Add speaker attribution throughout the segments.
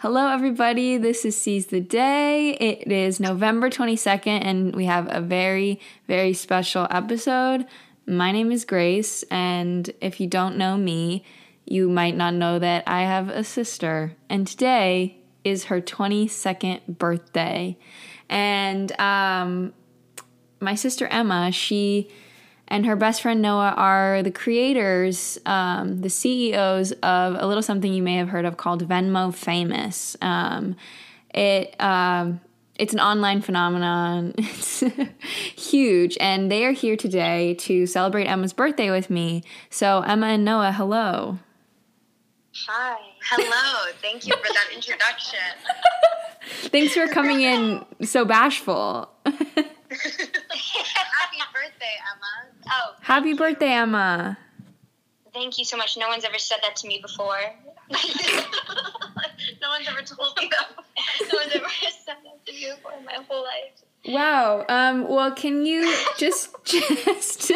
Speaker 1: Hello, everybody. This is Seize the Day. It is November 22nd, and we have a very, very special episode. My name is Grace, and if you don't know me, you might not know that I have a sister. And today is her 22nd birthday. And um, my sister Emma, she and her best friend Noah are the creators, um, the CEOs of a little something you may have heard of called Venmo Famous. Um, it um, it's an online phenomenon. It's huge, and they are here today to celebrate Emma's birthday with me. So Emma and Noah, hello.
Speaker 2: Hi. Hello. Thank you for that introduction.
Speaker 1: Thanks for coming in so bashful.
Speaker 2: Happy birthday, Emma. Oh,
Speaker 1: Happy birthday, Emma.
Speaker 2: thank you so much. No one's ever said that to me before. no one's ever told me that. Before. No one's ever said that to me before in my whole life.
Speaker 1: Wow. Um, well, can you just just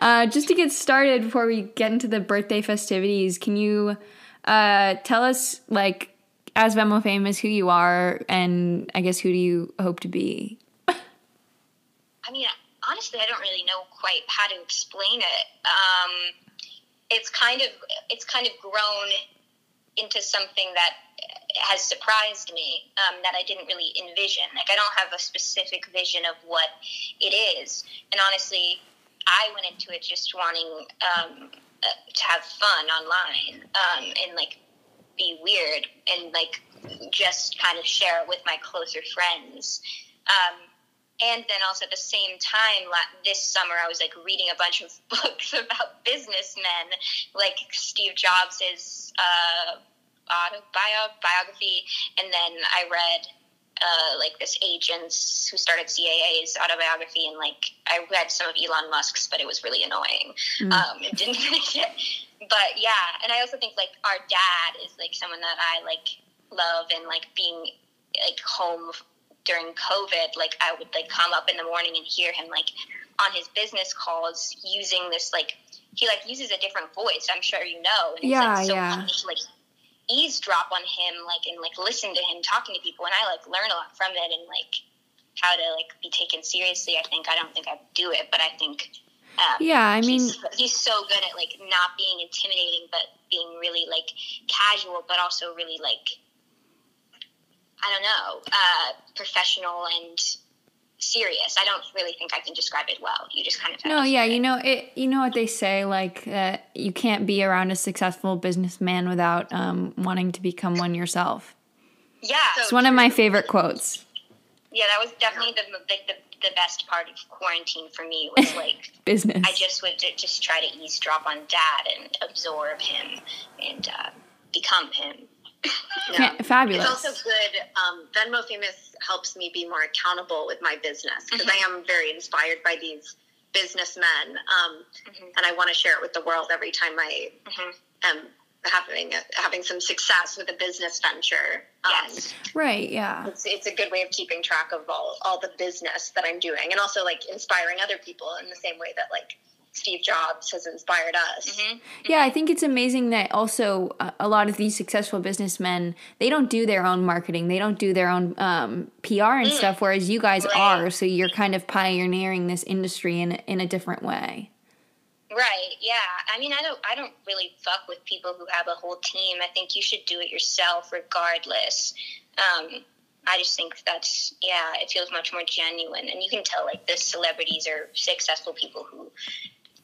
Speaker 1: uh, just to get started before we get into the birthday festivities? Can you uh, tell us, like, as Venmo famous, who you are, and I guess who do you hope to be?
Speaker 2: I mean, honestly, I don't really know quite how to explain it. Um, it's kind of it's kind of grown into something that has surprised me um, that I didn't really envision. Like I don't have a specific vision of what it is, and honestly, I went into it just wanting um, to have fun online um, and like be weird and like just kind of share it with my closer friends. Um, and then also at the same time this summer i was like reading a bunch of books about businessmen like steve jobs's uh, autobiography and then i read uh, like this agent's who started CAA's autobiography, and like I read some of Elon Musk's, but it was really annoying.
Speaker 1: Mm.
Speaker 2: Um, it didn't finish it, but yeah. And I also think like our dad is like someone that I like love, and like being like home during COVID, like I would like come up in the morning and hear him like on his business calls using this like he like uses a different voice. I'm sure you know. And it's
Speaker 1: Yeah,
Speaker 2: like so
Speaker 1: yeah.
Speaker 2: like eavesdrop on him like and like listen to him talking to people and I like learn a lot from it and like how to like be taken seriously. I think I don't think I do it, but I think um,
Speaker 1: Yeah, I mean,
Speaker 2: he's, he's so good at like not being intimidating but being really like casual but also really like I don't know, uh, professional and serious. I don't really think I can describe it well. You just kind of have
Speaker 1: no,
Speaker 2: to
Speaker 1: yeah,
Speaker 2: say
Speaker 1: you know it. You know what they say, like that you can't be around a successful businessman without um, wanting to become one yourself.
Speaker 2: Yeah,
Speaker 1: It's one of my favorite quotes.
Speaker 2: yeah, that was definitely the, the the the best part of quarantine for me was like
Speaker 1: Business.
Speaker 2: I just would just try to eavesdrop on dad and absorb him and uh, become him.
Speaker 1: Fa- fabulous.
Speaker 3: It's also good. Um, Venmo Famous helps me be more accountable with my business because I am very inspired by these businessmen, um,
Speaker 2: Mhm.
Speaker 3: and I want to share it with the world every time I
Speaker 2: Mhm.
Speaker 3: am having having some success with a business venture. Um,
Speaker 2: Yes.
Speaker 1: right. Yeah.
Speaker 3: It's, it's a good way of keeping track of all, all the business that I'm doing and also like inspiring other people in the same way that like Steve Jobs has inspired us.
Speaker 2: Mhm.
Speaker 1: Yeah, I think it's amazing that also uh, a lot of these successful businessmen they don't do their own marketing, they don't do their own um, PR and stuff, whereas you guys
Speaker 2: Right.
Speaker 1: are. So you're kind of pioneering this industry in in a different way.
Speaker 2: Right. Yeah. I mean, I don't. I don't really fuck with people who have a whole team. I think you should do it yourself, regardless. Um, I just think that's yeah. It feels much more genuine, and you can tell like the celebrities are successful people who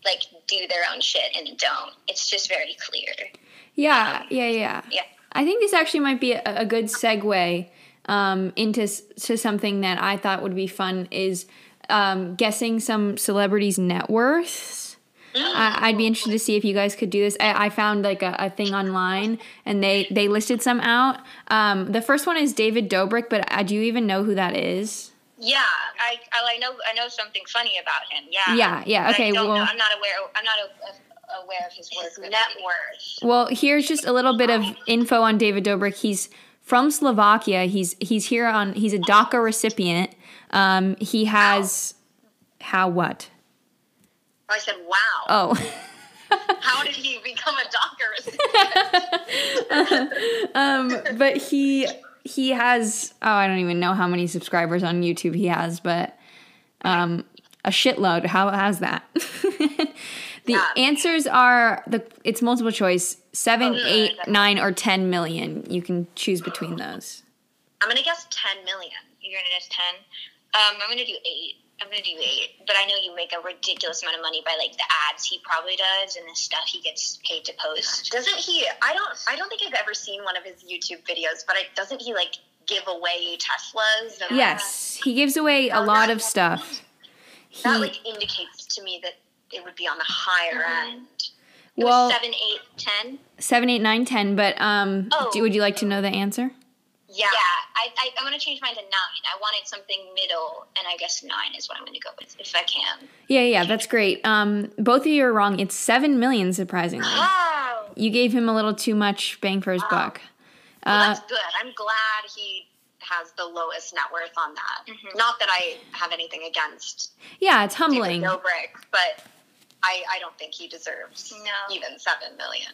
Speaker 2: like do their own shit and don't. It's just very clear.
Speaker 1: Yeah, yeah, yeah.
Speaker 2: Yeah.
Speaker 1: I think this actually might be a, a good segue um, into to something that I thought would be fun is um, guessing some celebrities' net worths. I, I'd be interested to see if you guys could do this. I, I found like a, a thing online, and they they listed some out. Um, the first one is David Dobrik, but uh, do you even know who that is?
Speaker 2: Yeah, I, I I know I know something funny about him. Yeah.
Speaker 1: Yeah, yeah, okay,
Speaker 2: I don't
Speaker 1: well-
Speaker 2: know, I'm not aware. I'm not aware of his work.
Speaker 3: His net worth.
Speaker 1: Well, here's just a little bit of info on David Dobrik. He's from Slovakia. He's he's here on. He's a DACA recipient. Um, he has how what?
Speaker 3: I said, wow.
Speaker 1: Oh,
Speaker 3: How did he become a DACA recipient?
Speaker 1: um, but he he has oh I don't even know how many subscribers on YouTube he has, but um, a shitload. How has that? the
Speaker 3: Yeah.
Speaker 1: answers are the it's multiple choice seven,
Speaker 2: Oh,
Speaker 1: eight, nine, or ten million. You can choose between those.
Speaker 3: I'm gonna guess 10 million.
Speaker 2: You're gonna guess ten. Um, I'm gonna do eight. I'm gonna do eight. But I know you make a ridiculous amount of money by like the ads he probably does and the stuff he gets paid to post.
Speaker 3: Doesn't he? I don't. I don't think I've ever seen one of his YouTube videos, but I, doesn't he like give away Teslas? And
Speaker 1: Yes, he gives away a lot
Speaker 3: that-
Speaker 1: of stuff. He,
Speaker 3: That like indicates to me that it would be on the higher
Speaker 2: Mhm.
Speaker 3: end.
Speaker 2: It
Speaker 1: well,
Speaker 2: was seven, eight, ten.
Speaker 1: seven, eight, nine, ten. But um,
Speaker 2: Oh.
Speaker 1: do, would you like to know the answer?
Speaker 3: Yeah.
Speaker 2: Yeah, I, I, I'm gonna change mine to nine. I wanted something middle, and I guess nine is what I'm gonna go with if I can.
Speaker 1: Yeah, yeah, that's great. Um, both of you are wrong. It's seven million, surprisingly.
Speaker 3: Wow.
Speaker 1: You gave him a little too much bang for his buck.
Speaker 3: Well,
Speaker 1: Uh,
Speaker 3: that's good. I'm glad he has the lowest net worth on that.
Speaker 2: Mhm.
Speaker 3: Not that I have anything against
Speaker 1: yeah, it's humbling.
Speaker 3: Dobrik, but I, I don't think he deserves
Speaker 2: No.
Speaker 3: even seven million.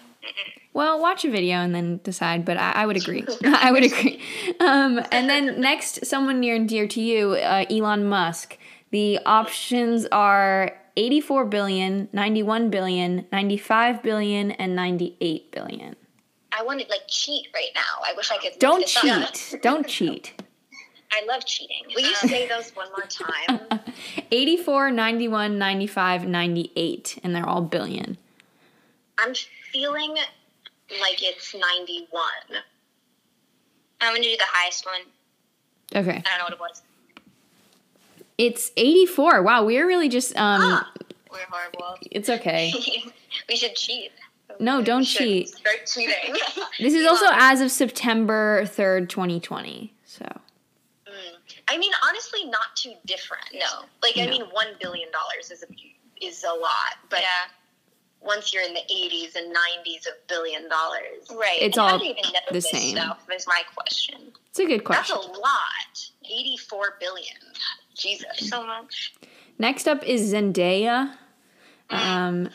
Speaker 1: Well, watch a video and then decide. But I, I would agree. I would agree. Um, and then next, someone near and dear to you, uh, Elon Musk. The options are 84 billion, 91 billion, 95 billion, and 98 billion.
Speaker 2: I want to like cheat right now. I wish I could.
Speaker 1: Don't
Speaker 2: this up.
Speaker 1: cheat. Don't cheat.
Speaker 2: I love cheating.
Speaker 3: Will you
Speaker 2: Um,
Speaker 3: say those one more time?
Speaker 1: 84, 91, 95, 98. And they're all billion.
Speaker 3: I'm feeling like it's 91.
Speaker 2: I'm gonna do the highest one.
Speaker 1: Okay.
Speaker 2: I don't know what it was.
Speaker 1: It's 84. Wow, we're really just um
Speaker 3: Ah.
Speaker 2: We're horrible.
Speaker 1: it's okay.
Speaker 2: we should cheat.
Speaker 1: No, don't cheat.
Speaker 3: Start cheating.
Speaker 1: This is also as of September 3rd, 2020. So.
Speaker 3: I mean, honestly, not too different.
Speaker 2: No.
Speaker 3: Like, I mean, $1 billion is a, is a lot, but
Speaker 2: yeah.
Speaker 3: once you're in the 80s and 90s of billion dollars,
Speaker 2: Right.
Speaker 1: It's
Speaker 2: And
Speaker 1: all
Speaker 2: even know
Speaker 1: the
Speaker 2: this
Speaker 1: same.
Speaker 2: Stuff is my question.
Speaker 1: it's a good question.
Speaker 3: that's a lot. 84 billion. Jesus.
Speaker 2: So much.
Speaker 1: Next up is Zendaya. Um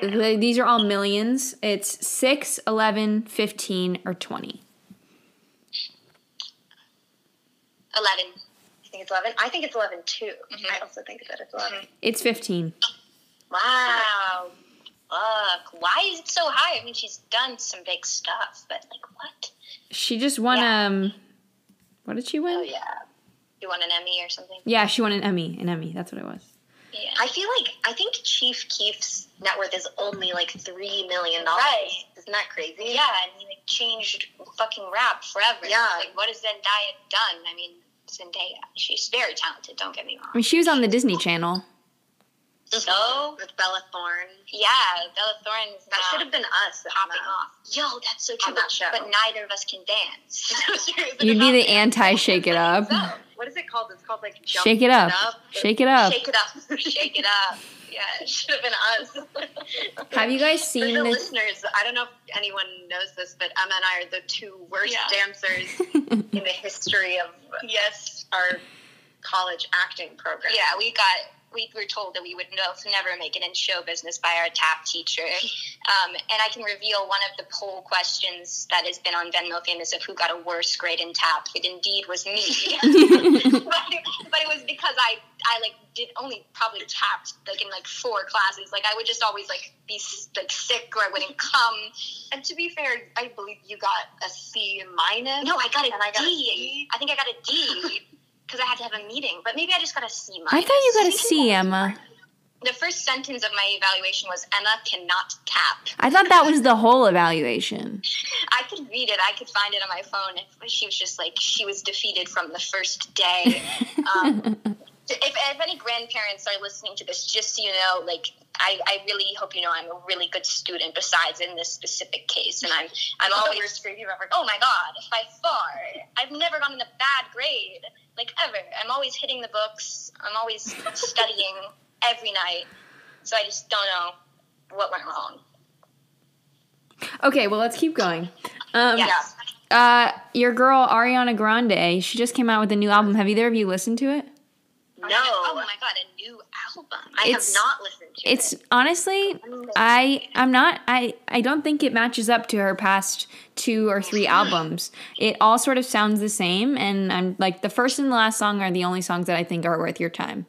Speaker 1: th- these are all millions. It's 6, 11, 15 or 20.
Speaker 2: Eleven.
Speaker 3: I think it's 11. I think it's 11 too.
Speaker 2: Mhm.
Speaker 3: I also think that it's 11.
Speaker 1: It's 15.
Speaker 2: Wow. Fuck. Why is it so high? I mean, she's done some big stuff, but like, what?
Speaker 1: She just won
Speaker 2: Yeah.
Speaker 1: um what did she win?
Speaker 2: Oh yeah. You won an Emmy or something?
Speaker 1: Yeah, she won an Emmy. An Emmy. That's what it was.
Speaker 2: Yeah.
Speaker 3: I feel like, I think Chief Keef's net worth is only like $3 million.
Speaker 2: Right.
Speaker 3: Isn't that crazy?
Speaker 2: Yeah, and he like changed fucking rap forever.
Speaker 3: Yeah.
Speaker 2: Like, what has Zendaya done? I mean, Zendaya, she's very talented. Don't get me wrong.
Speaker 1: I
Speaker 2: wrong.
Speaker 1: mean, she was on the Disney Channel.
Speaker 2: So
Speaker 3: With Bella Thorne.
Speaker 2: yeah, Bella Thorne.
Speaker 3: That should have been us.
Speaker 2: popping off. Yo, that's so true. But, but neither of us can dance.
Speaker 1: You'd be the anti shake it up.
Speaker 3: So, what is it called? It's called like
Speaker 1: Shake it up. Shake it up.
Speaker 2: Shake it up. Shake it up. Yeah.
Speaker 3: It should have been us.
Speaker 1: Have you guys
Speaker 3: For
Speaker 1: seen
Speaker 3: the
Speaker 1: this?
Speaker 3: listeners, I don't know if anyone knows this, but Emma and I are the two worst
Speaker 2: Yeah.
Speaker 3: dancers in the history of
Speaker 2: Yes.
Speaker 3: our college acting program.
Speaker 2: Yeah, we got we were told that we would both never make it in show business by our tap teacher. Um, and I can reveal one of the poll questions that has been on Venmo Famous of who got a worse grade in tap. It indeed was me. but, but it was because I I like did only probably tapped like in like four classes. Like I would just always like be like sick or I wouldn't come.
Speaker 3: And to be fair, I believe you got a C minus.
Speaker 2: No, I got a
Speaker 3: And I got a
Speaker 2: D.
Speaker 3: C.
Speaker 2: I think I got a D because I had to have a meeting. But maybe I just got a C minus.
Speaker 1: I thought you got a C, Emma.
Speaker 2: The first sentence of my evaluation was Emma cannot tap.
Speaker 1: I thought that was the whole evaluation.
Speaker 2: I could read it. I could find it on my phone. She was just like she was defeated from the first day. Um, if, if any grandparents are listening to this, just so you know, like I, I really hope you know I'm a really good student. Besides in this specific case, and I'm I'm
Speaker 3: What's the
Speaker 2: always
Speaker 3: worst grade you've ever
Speaker 2: oh my god by far I've never gotten a bad grade like ever. I'm always hitting the books. I'm always studying every night. So I just don't know what went wrong.
Speaker 1: Okay, well, let's keep going. Um,
Speaker 2: Yes.
Speaker 1: uh, your girl, Ariana Grande, she just came out with a new album. Have either of you listened to it?
Speaker 3: Oh no.
Speaker 2: Oh my god, a new album.
Speaker 3: I
Speaker 1: It's-
Speaker 3: have not listened to
Speaker 1: It's
Speaker 3: it.
Speaker 1: honestly, I I'm not I I don't think it matches up to her past two or three albums. It all sort of sounds the same, and I'm like the first and the last song are the only songs that I think are worth your time.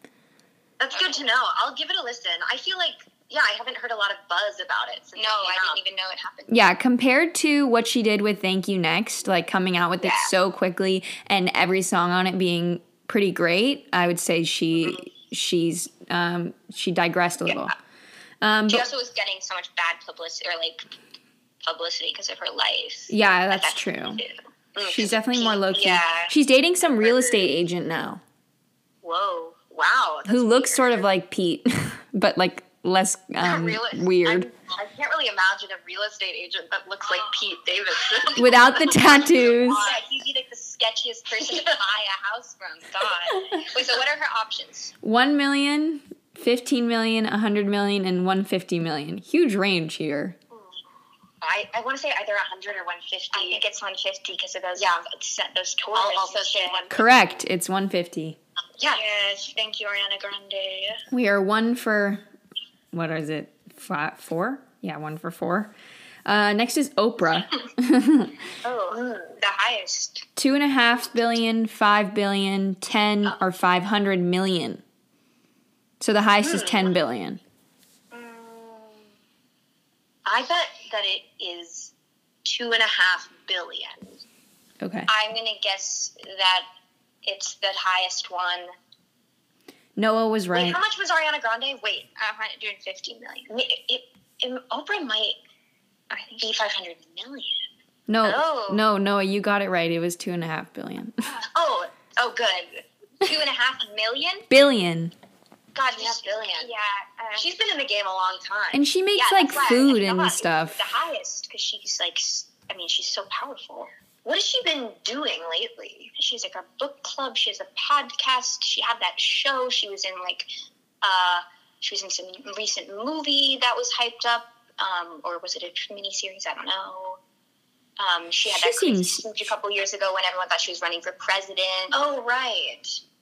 Speaker 3: That's good to know. I'll give it a listen. I feel like yeah, I haven't heard a lot of buzz about it. Since
Speaker 2: No, I
Speaker 3: out.
Speaker 2: didn't even know it happened.
Speaker 1: Yeah, compared to what she did with Thank You Next, like coming out with it so quickly and every song on it being pretty great, I would say she
Speaker 2: Mm-hmm.
Speaker 1: she's um she digressed a little. Um
Speaker 2: She
Speaker 1: but
Speaker 2: also was getting so much bad publicity or like publicity because of her life.
Speaker 1: yeah,
Speaker 2: at
Speaker 1: that's true.
Speaker 3: Mm,
Speaker 1: She's definitely more low key.
Speaker 2: yeah.
Speaker 1: She's dating some real estate agent now
Speaker 3: Whoa! Wow.
Speaker 1: who looks sort of like Pete, but like less um,
Speaker 3: Real-
Speaker 1: weird
Speaker 3: I'm- I can't really imagine a real estate agent that looks like Pete Davidson.
Speaker 1: without the tattoos.
Speaker 2: Yeah, like the sketchiest person to buy a house from. God. Wait, so what are her options?
Speaker 1: 1 million, 15 million, 100 million, and 150 million. Huge range here.
Speaker 3: I, I want to say either 100 or 150.
Speaker 2: I think it's 150 because of those
Speaker 3: Yeah.
Speaker 2: set those tours.
Speaker 3: I'll also say
Speaker 1: Correct. It's 150.
Speaker 3: Yeah.
Speaker 2: Yes, thank you, Ariana Grande.
Speaker 1: We are one for, what is it? Five, four? Yeah, one for four. Uh, next is Oprah.
Speaker 2: Oh, the highest.
Speaker 1: Two and a half billion, five billion, ten, or 500 million. So the highest is 10 billion.
Speaker 3: I bet that it is two and a half billion.
Speaker 1: Okay.
Speaker 2: I'm gonna guess that it's the highest one.
Speaker 1: Noah was
Speaker 3: Wait,
Speaker 1: right.
Speaker 3: how much was Ariana Grande? Wait,
Speaker 2: Uh, 150 million.
Speaker 3: it, it, it, Oprah might
Speaker 2: I think
Speaker 3: be 500 million.
Speaker 1: No,
Speaker 2: Oh.
Speaker 1: no, Noah, you got it right. It was two and a half billion.
Speaker 3: Oh, oh, good.
Speaker 2: two and a half million.
Speaker 1: billion.
Speaker 3: God,
Speaker 2: Two
Speaker 3: yeah, billion.
Speaker 2: Yeah, uh,
Speaker 3: She's been in the game a long time.
Speaker 1: And she makes
Speaker 2: yeah,
Speaker 1: like
Speaker 2: that's why I
Speaker 1: food and
Speaker 2: it
Speaker 1: stuff.
Speaker 2: The highest because she's like, I mean, she's so powerful.
Speaker 3: what has she been doing lately?
Speaker 2: She's like a book club. She has a podcast. She had that show. She was in like, uh, she was in some recent movie that was hyped up, um, or was it a mini series? I don't know. Um, she had
Speaker 1: She
Speaker 2: that
Speaker 1: seems-
Speaker 2: speech a couple years ago when everyone thought she was running for president.
Speaker 3: Oh, right.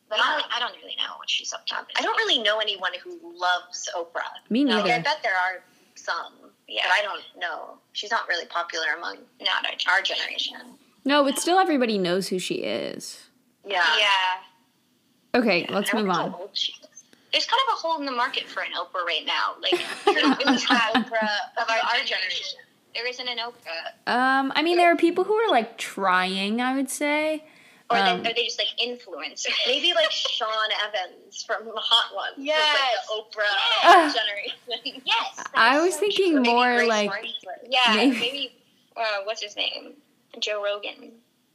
Speaker 2: but
Speaker 3: yeah.
Speaker 2: I, I don't really know what she's up to.
Speaker 3: I don't really know anyone who loves Oprah.
Speaker 1: Me neither.
Speaker 3: I bet there are some,
Speaker 2: Yeah,
Speaker 3: but I don't know. She's not really popular among
Speaker 2: not our,
Speaker 3: our generation.
Speaker 1: No, but still everybody knows who she is.
Speaker 3: Yeah.
Speaker 2: Yeah.
Speaker 1: Okay, let's
Speaker 3: I
Speaker 1: move on.
Speaker 3: how old she is.
Speaker 2: There's kind of a hole in the market for an Oprah right now. Like, don't really
Speaker 3: Oprah
Speaker 2: of our, our generation. There isn't an Oprah.
Speaker 1: Um, I mean, there are people who are like trying. I would say.
Speaker 2: Or
Speaker 1: Um,
Speaker 2: they, are they just like influencers?
Speaker 3: Maybe like Sean Evans from The Hot Ones. was,
Speaker 2: Yes.
Speaker 3: Like the Oprah
Speaker 1: Yes.
Speaker 3: generation.
Speaker 2: yes.
Speaker 1: I was
Speaker 2: so
Speaker 1: thinking
Speaker 2: true.
Speaker 1: More
Speaker 3: Grace
Speaker 1: like
Speaker 3: Martin.
Speaker 2: Yeah,
Speaker 1: Maybe.
Speaker 2: maybe. uh, what's his name? Joe Rogan.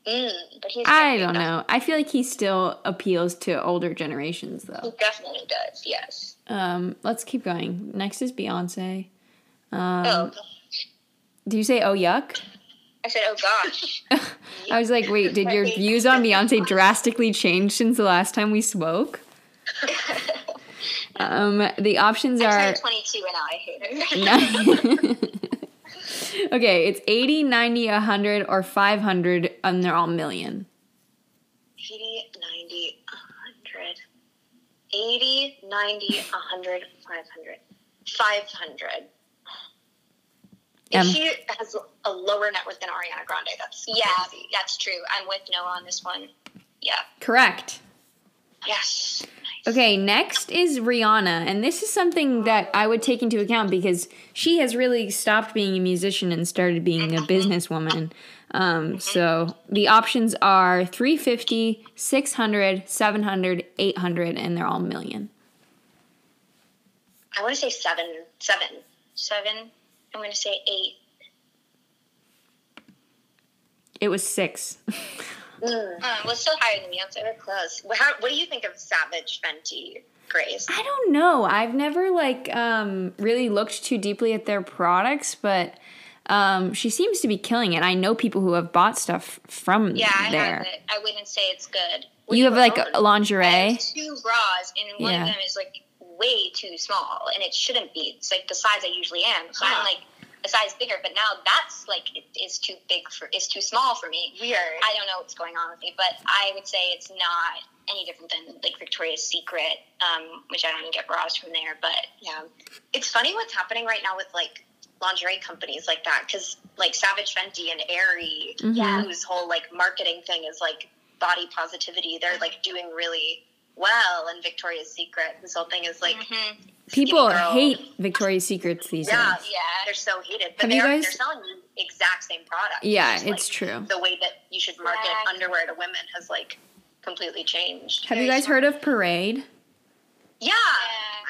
Speaker 3: Mm.
Speaker 2: But he's
Speaker 1: I don't
Speaker 2: big
Speaker 1: know. I feel like he still appeals to older generations
Speaker 2: enough. He
Speaker 1: though.
Speaker 2: definitely does. Yes.
Speaker 1: Um, let's keep going. Next is Beyonce. Um,
Speaker 2: oh,
Speaker 1: do you say oh yuck?
Speaker 2: I said, oh gosh.
Speaker 1: I was like, wait, did your views on Beyonce drastically change since the last time we spoke? Um, the options are
Speaker 2: 22 and I hate her.
Speaker 1: okay, it's 80, 90, 100, or 500, and they're all million.
Speaker 3: 80, 90, 100. 80, 90, 100, 500. 500.
Speaker 1: Um,
Speaker 3: she has a lower net worth than Ariana Grande, that's
Speaker 2: yeah,
Speaker 3: crazy.
Speaker 2: that's true. I'm with Noah on this one. Yeah.
Speaker 1: Correct.
Speaker 2: Yes.
Speaker 1: Okay, next is Rihanna, and this is something that I would take into account because she has really stopped being a musician and started being a businesswoman. Um, so the options are 350, 600, 700, 800, and they're all million.
Speaker 3: I want to say seven. Seven.
Speaker 2: Seven. I'm going to say eight.
Speaker 1: It was six.
Speaker 3: Mm.
Speaker 2: Uh, well, it's still higher than Beyonce.
Speaker 3: We're close. What, how, what do you think of Savage Fenty, Grace?
Speaker 1: I don't know. I've never like um, really looked too deeply at their products, but um, she seems to be killing it. I know people who have bought stuff from
Speaker 2: Yeah, I
Speaker 1: there.
Speaker 2: have it. I wouldn't say it's good.
Speaker 1: You have like
Speaker 3: own?
Speaker 1: a
Speaker 2: I
Speaker 1: lingerie.
Speaker 2: have two bras, and one
Speaker 1: Yeah.
Speaker 2: of them is like way too small, and it shouldn't be. It's like the size I usually am. So
Speaker 3: Huh.
Speaker 2: I'm like a size bigger, but now that's like it is too big for is too small for me.
Speaker 3: Weird.
Speaker 2: I don't know what's going on with me, but I would say it's not any different than like Victoria's Secret, um, which I don't even get bras from there. But
Speaker 3: Yeah, it's funny what's happening right now with like lingerie companies like that because like Savage Fenty and Aerie,
Speaker 1: Mhm.
Speaker 3: whose whole like marketing thing is like body positivity. They're like doing really well, and Victoria's Secret, This whole thing is like
Speaker 2: Mhm.
Speaker 1: People
Speaker 3: girl.
Speaker 1: hate Victoria's Secrets these
Speaker 3: Yeah,
Speaker 1: days.
Speaker 3: yeah, they're so hated. But
Speaker 1: Have
Speaker 3: they
Speaker 1: you
Speaker 3: are,
Speaker 1: guys-
Speaker 3: they're selling the exact same product.
Speaker 1: Yeah,
Speaker 3: just,
Speaker 1: it's
Speaker 3: like,
Speaker 1: true.
Speaker 3: The way that you should market
Speaker 2: Right.
Speaker 3: underwear to women has like completely changed.
Speaker 1: Have you guys heard of Parade?
Speaker 3: Yeah,
Speaker 2: Yeah.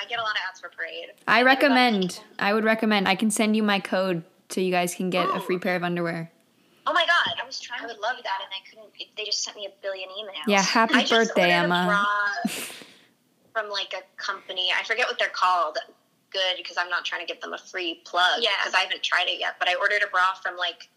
Speaker 3: I get a lot of ads for Parade.
Speaker 1: I recommend. I would recommend. I can send you my code so you guys can get a free pair of underwear.
Speaker 3: Oh my god,
Speaker 2: I was trying
Speaker 3: I
Speaker 2: to
Speaker 3: would love that.
Speaker 2: and I couldn't. They just sent me a billion emails.
Speaker 1: Yeah, happy
Speaker 3: I
Speaker 1: birthday,
Speaker 3: a
Speaker 1: Emma.
Speaker 3: bra from like a company. I forget what they're called. Good because I'm not trying to give them a free plug.
Speaker 2: Yeah.
Speaker 3: because I haven't tried it yet. But I ordered a bra from like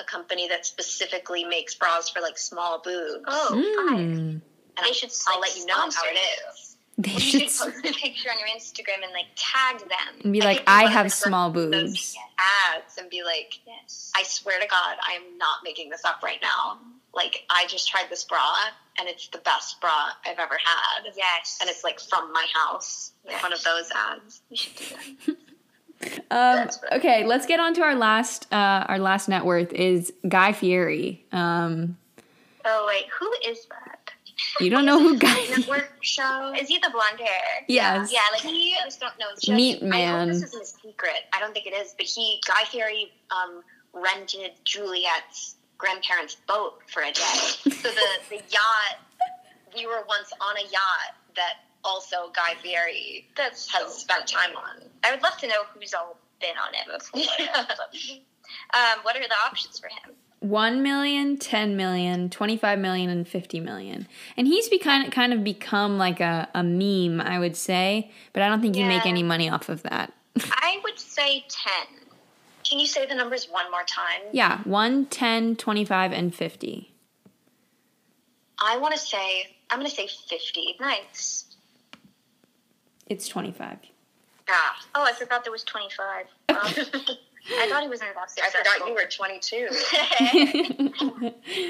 Speaker 3: a company that specifically makes bras for like small boobs.
Speaker 2: Oh.
Speaker 1: Mm.
Speaker 3: and
Speaker 2: They
Speaker 3: I-
Speaker 2: should.
Speaker 3: I'll
Speaker 2: like,
Speaker 3: let you know how it is.
Speaker 1: They
Speaker 2: You
Speaker 1: should
Speaker 2: should post a picture on your Instagram and like tag them.
Speaker 1: and be like,
Speaker 3: could be
Speaker 1: I have small boobs.
Speaker 3: ads and be like,
Speaker 2: Yes.
Speaker 3: I swear to God, I am not making this up right now. Like, I just tried this bra, and it's the best bra I've ever had.
Speaker 2: Yes.
Speaker 3: And it's like from my house. One of those ads.
Speaker 2: we should do that.
Speaker 1: Um, okay, let's get on to our last. Uh, our last net worth is Guy Fieri. Um,
Speaker 2: Oh wait, who is that?
Speaker 1: You don't know who Guy?
Speaker 3: Network show.
Speaker 2: Is he the blonde hair?
Speaker 1: Yes.
Speaker 2: Yeah, like he. I just don't know. his
Speaker 1: Meat
Speaker 3: I hope
Speaker 1: Man.
Speaker 3: this isn't a secret. I don't think it is, but he, Guy Fieri, um, rented Juliet's grandparents' boat for a day. so the, the yacht, we were once on a yacht that also Guy Fieri
Speaker 2: That's
Speaker 3: has
Speaker 2: so
Speaker 3: spent time on.
Speaker 2: I would love to know who's all been on it before. Um, what are the options for him?
Speaker 1: 1 million, 10 million, 25 million, and 50 million. And he's be kind, kind of become like a, a meme, I would say, but I don't think you make any money off of that.
Speaker 2: I would say ten.
Speaker 3: Can you say the numbers one more time?
Speaker 1: yeah, 1, 10, 25, and 50.
Speaker 3: I want to say, I'm going to say 50.
Speaker 2: Nice.
Speaker 1: It's 25.
Speaker 3: Ah.
Speaker 2: Oh, I forgot there was twenty-five. Um, I thought he was in that.
Speaker 3: I forgot you were 22.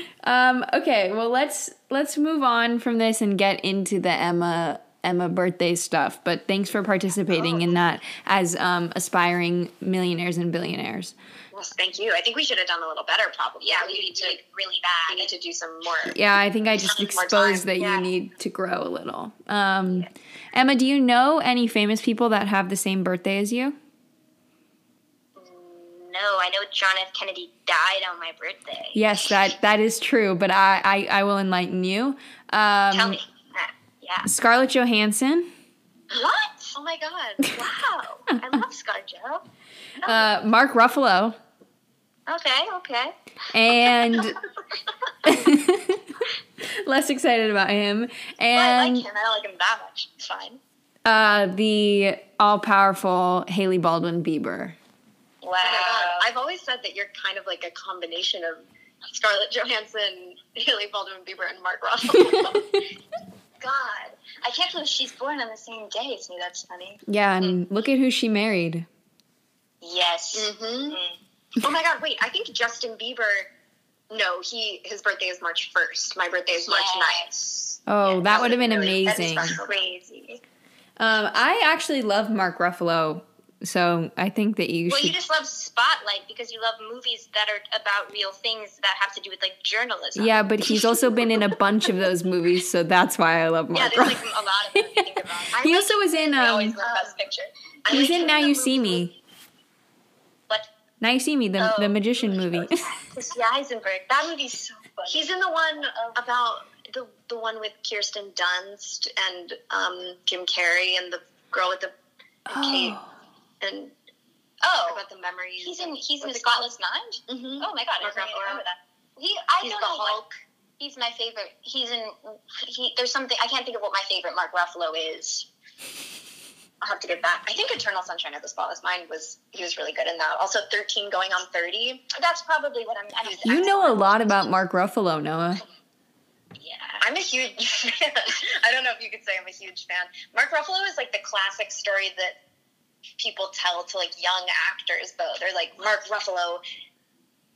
Speaker 1: um, okay, well let's let's move on from this and get into the Emma Emma birthday stuff. But thanks for participating in that as um, aspiring millionaires and billionaires.
Speaker 3: Well, thank you. I think we should have done a little better, probably.
Speaker 2: Yeah,
Speaker 3: we
Speaker 2: we
Speaker 3: need to
Speaker 2: did really
Speaker 3: we need to do some more.
Speaker 1: Yeah, I think I just exposed that
Speaker 2: yeah.
Speaker 1: you need to grow a little. Um, Emma, do you know any famous people that have the same birthday as you?
Speaker 2: No, I know John F. Kennedy died on my birthday.
Speaker 1: Yes, that that is true, but I I, I will enlighten you. Um,
Speaker 2: Tell me. Uh, yeah.
Speaker 1: Scarlett Johansson,
Speaker 2: What? Oh my God! Wow, I love ScarJo.
Speaker 1: uh, Mark Ruffalo,
Speaker 2: Okay, okay.
Speaker 1: and less excited about him,
Speaker 2: Well, I
Speaker 1: and
Speaker 2: like him. I don't like him that much. It's fine.
Speaker 1: uh, the all powerful Hailey Baldwin Bieber.
Speaker 2: Wow.
Speaker 3: Oh my God. I've always said that you're kind of like a combination of Scarlett Johansson, Hailey Baldwin Bieber, and Mark Ruffalo.
Speaker 2: God, I can't believe she's born on the same day as me. That's funny.
Speaker 1: yeah, and look at who she married.
Speaker 2: Yes.
Speaker 3: mm-hmm.
Speaker 2: Mm.
Speaker 3: Oh my God! Wait, I think Justin Bieber. No, he his birthday is March first. My birthday is March 9th.
Speaker 1: Oh,
Speaker 3: Yeah,
Speaker 1: that would have been
Speaker 3: really- that's
Speaker 1: amazing.
Speaker 3: special.
Speaker 2: Crazy.
Speaker 1: Um, I actually love Mark Ruffalo, so I think that you
Speaker 2: Well,
Speaker 1: should.
Speaker 2: you just love Spotlight because you love movies that are about real things that have to do with like journalism.
Speaker 1: yeah, but he's also been in a bunch of those movies, so that's why I love
Speaker 2: Yeah, there's like a lot of them about.
Speaker 1: He
Speaker 2: like
Speaker 1: also was in
Speaker 2: I always
Speaker 1: um,
Speaker 2: love Best Picture. I
Speaker 1: he was
Speaker 2: like
Speaker 1: in Now
Speaker 2: the
Speaker 1: You See
Speaker 2: movie-
Speaker 1: Me.
Speaker 2: What?
Speaker 1: Now You See Me, the
Speaker 2: Oh,
Speaker 1: the magician movie.
Speaker 2: Jesse Eisenberg. That movie's so funny.
Speaker 3: He's in the one about the the one with Kirsten Dunst and um, Jim Carrey and the girl with the Kate
Speaker 1: oh,
Speaker 3: and
Speaker 2: oh,
Speaker 3: about the memories.
Speaker 2: he's in he's in
Speaker 3: What's
Speaker 2: a
Speaker 3: it called?
Speaker 2: Spotless Mind.
Speaker 3: Mhm.
Speaker 2: Oh my god, I
Speaker 3: Mark
Speaker 2: didn't remember that. He, I
Speaker 3: He's
Speaker 2: don't
Speaker 3: the
Speaker 2: know what-
Speaker 3: Hulk.
Speaker 2: He's my favorite. He's in. He there's something I can't think of what my favorite Mark Ruffalo is.
Speaker 3: I'll have to get back. I think Eternal Sunshine of the Spotless Mind was he was really good in that. Also, Thirteen Going on Thirty.
Speaker 2: That's probably what I'm. I
Speaker 1: you know a lot about Mark Ruffalo, Noah.
Speaker 2: Yeah.
Speaker 3: I'm a huge fan. I don't know if you could say I'm a huge fan. Mark Ruffalo is like the classic story that people tell to like young actors though. They're like Mark Ruffalo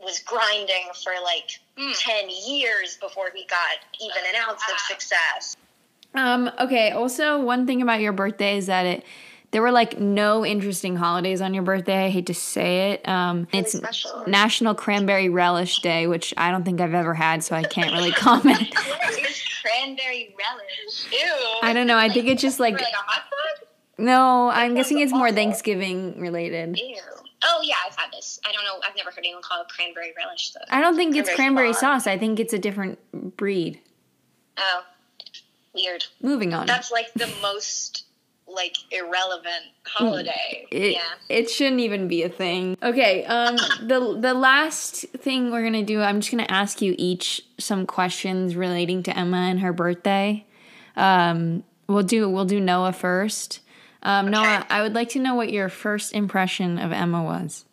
Speaker 3: was grinding for like
Speaker 2: Mm.
Speaker 3: 10 years before he got even an ounce of success.
Speaker 1: Um, okay, also one thing about your birthday is that it there were like no interesting holidays on your birthday. I hate to say it. Um,
Speaker 3: Really
Speaker 1: it's
Speaker 3: special.
Speaker 1: National Cranberry Relish Day, which I don't think I've ever had, so I can't really comment.
Speaker 2: What is cranberry relish?
Speaker 3: Ew.
Speaker 1: I don't know. I think it's just
Speaker 2: For
Speaker 1: like
Speaker 2: like a hot dog?
Speaker 1: No. I'm guessing it's more. Thanksgiving related.
Speaker 3: Ew.
Speaker 2: Oh yeah, I've had this. I don't know. I've never heard anyone call it cranberry relish though.
Speaker 1: I don't think it's
Speaker 3: Cranberry
Speaker 1: cranberry
Speaker 3: sauce.
Speaker 1: sauce. I think it's a different breed.
Speaker 2: Oh, weird.
Speaker 1: Moving on.
Speaker 3: That's like the most like irrelevant holiday.
Speaker 1: It,
Speaker 2: Yeah.
Speaker 1: it shouldn't even be a thing. Okay, um the the last thing we're going to do, I'm just going to ask you each some questions relating to Emma and her birthday. Um we'll do we'll do Noah first. Um Noah, I would like to know what your first impression of Emma was.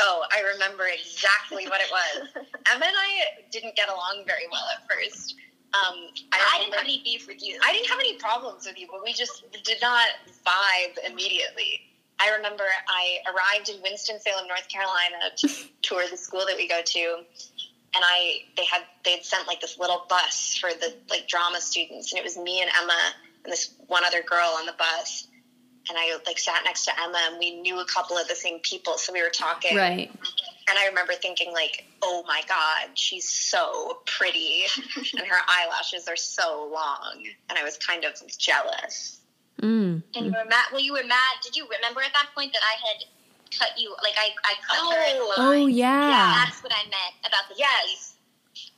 Speaker 3: Oh, I remember exactly what it was. Emma and I didn't get along very well at first. Um, I,
Speaker 2: I didn't have any beef with you.
Speaker 3: I didn't have any problems with you, but we just did not vibe immediately. I remember I arrived in Winston Salem, North Carolina, to tour the school that we go to, and I they had they had sent like this little bus for the like drama students, and it was me and Emma and this one other girl on the bus. And I like sat next to Emma, and we knew a couple of the same people, so we were talking.
Speaker 1: Right.
Speaker 3: And I remember thinking, like, oh my God, she's so pretty. and her eyelashes are so long. And I was kind of jealous.
Speaker 1: Mm.
Speaker 2: And you were mad. Well, you were mad. Did you remember at that point that I had cut you? Like I, I cut her. In
Speaker 3: No.
Speaker 1: Oh
Speaker 2: line?
Speaker 1: yeah.
Speaker 2: That's what I meant about the
Speaker 3: Yes.
Speaker 2: face.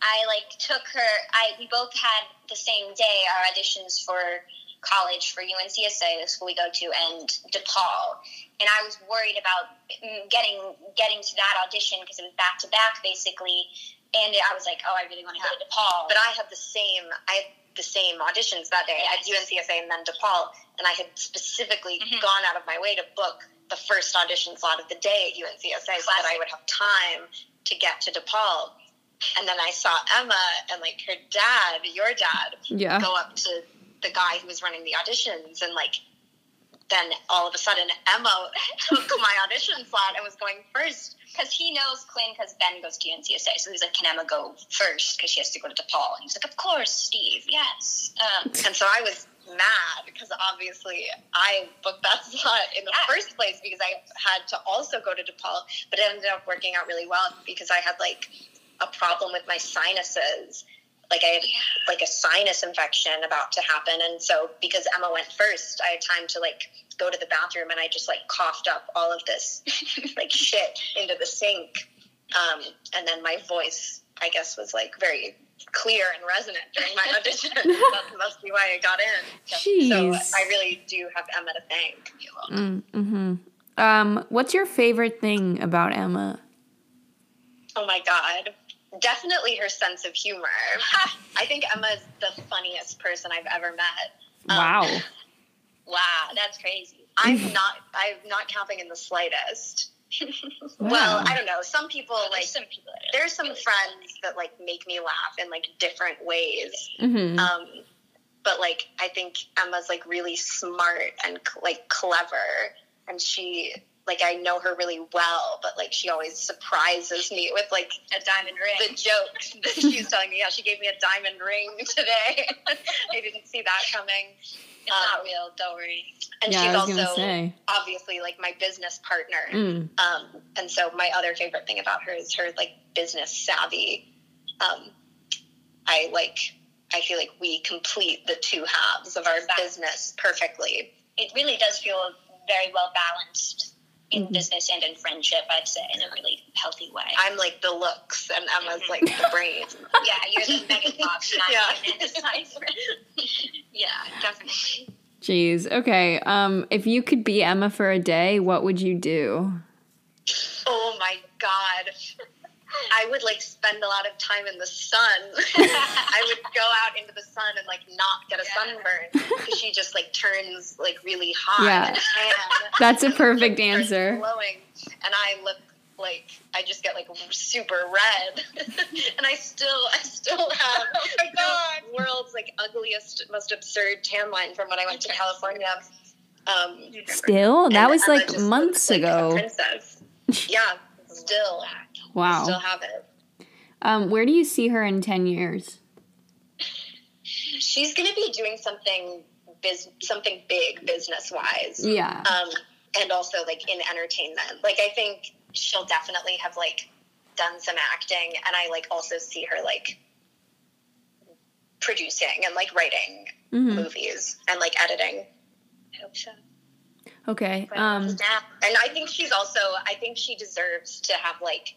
Speaker 2: I like took her. I we both had the same day our auditions for college for UNCSA, the school we go to, and DePaul. And I was worried about mm, getting getting to that audition because it was back to back basically. And I was like, oh, I really want to go to DePaul.
Speaker 3: But I had the same, I had the same auditions that day. I had UNCSA and then DePaul. And I had specifically
Speaker 2: Mhm.
Speaker 3: gone out of my way to book the first audition slot of the day at UNCSA so that I would have time to get to DePaul. And then I saw Emma and like her dad, your dad,
Speaker 1: Yeah.
Speaker 3: go up to the guy who was running the auditions and like then all of a sudden Emma took my audition slot and was going first.
Speaker 2: because he knows Quinn because Ben goes to UNCSA. So he's like, can Emma go first because she has to go to DePaul? And he's like, of course, Steve. Yes. Um,
Speaker 3: And so I was mad because obviously I booked that slot in the
Speaker 2: Yeah.
Speaker 3: first place because I had to also go to DePaul, but it ended up working out really well because I had like a problem with my sinuses. Like I had like a sinus infection about to happen, and so because Emma went first, I had time to like go to the bathroom, and I just like coughed up all of this like shit into the sink, um, and then my voice, I guess, was like very clear and resonant during my audition. that must be why I got in. So
Speaker 1: Jeez.
Speaker 3: I really do have Emma to thank.
Speaker 1: Mm, hmm Um, what's your favorite thing about Emma?
Speaker 3: Oh my god. Definitely her sense of humor. I think Emma's the funniest person I've ever met. Um,
Speaker 1: Wow.
Speaker 2: wow, that's crazy.
Speaker 3: I'm not I'm not counting in the slightest.
Speaker 1: Wow.
Speaker 3: Well, I don't know. Some people
Speaker 2: There's
Speaker 3: like
Speaker 2: some people that
Speaker 3: there's some
Speaker 2: really
Speaker 3: friends that like make me laugh in like different ways.
Speaker 1: hmm
Speaker 3: Um but like I think Emma's like really smart and like clever and she like I know her really well, but like she always surprises me with like
Speaker 2: a diamond ring.
Speaker 3: the jokes that she was telling me. Yeah, she gave me a diamond ring today. I didn't see that coming.
Speaker 2: it's
Speaker 3: um,
Speaker 2: not real. Don't worry.
Speaker 3: And
Speaker 1: yeah,
Speaker 3: she's
Speaker 1: I was gonna
Speaker 3: also
Speaker 1: say.
Speaker 3: obviously like my business partner.
Speaker 1: Mm.
Speaker 3: Um, and so my other favorite thing about her is her like business savvy. Um, I like. I feel like we complete the two halves of our
Speaker 2: Exactly.
Speaker 3: business perfectly.
Speaker 2: It really does feel very well balanced in
Speaker 1: Mhm.
Speaker 2: business and in friendship. I'd say in a really healthy way.
Speaker 3: I'm like the looks, and Emma's like the brains.
Speaker 2: yeah, you're the Megan Fox, not
Speaker 3: Yeah.
Speaker 2: yeah. the Cypher. yeah, definitely.
Speaker 1: Jeez. Okay. Um, if you could be Emma for a day, what would you do?
Speaker 3: Oh my god. I would like spend a lot of time in the sun. I would go out into the sun and like not get a
Speaker 2: Yeah.
Speaker 3: sunburn because she just like turns like really hot
Speaker 1: Yeah. That's a perfect answer.
Speaker 3: Glowing, and I look like I just get like super red, and I still I still have
Speaker 2: Oh my God.
Speaker 3: the world's like ugliest, most absurd tan line from when I went to California. Um,
Speaker 1: Still, that was like
Speaker 3: just
Speaker 1: months
Speaker 3: looks like
Speaker 1: ago.
Speaker 3: princess. Yeah, still, still
Speaker 1: Wow.
Speaker 3: have it.
Speaker 1: Um, where do you see her in ten years?
Speaker 3: she's gonna be doing something biz something big business wise.
Speaker 1: Yeah.
Speaker 3: Um, and also like in entertainment. Like I think she'll definitely have like done some acting, and I like also see her like producing and like writing
Speaker 1: Mhm.
Speaker 3: movies and like editing. I hope so.
Speaker 1: Okay. Um.
Speaker 3: Yeah. And I think she's also, I think she deserves to have like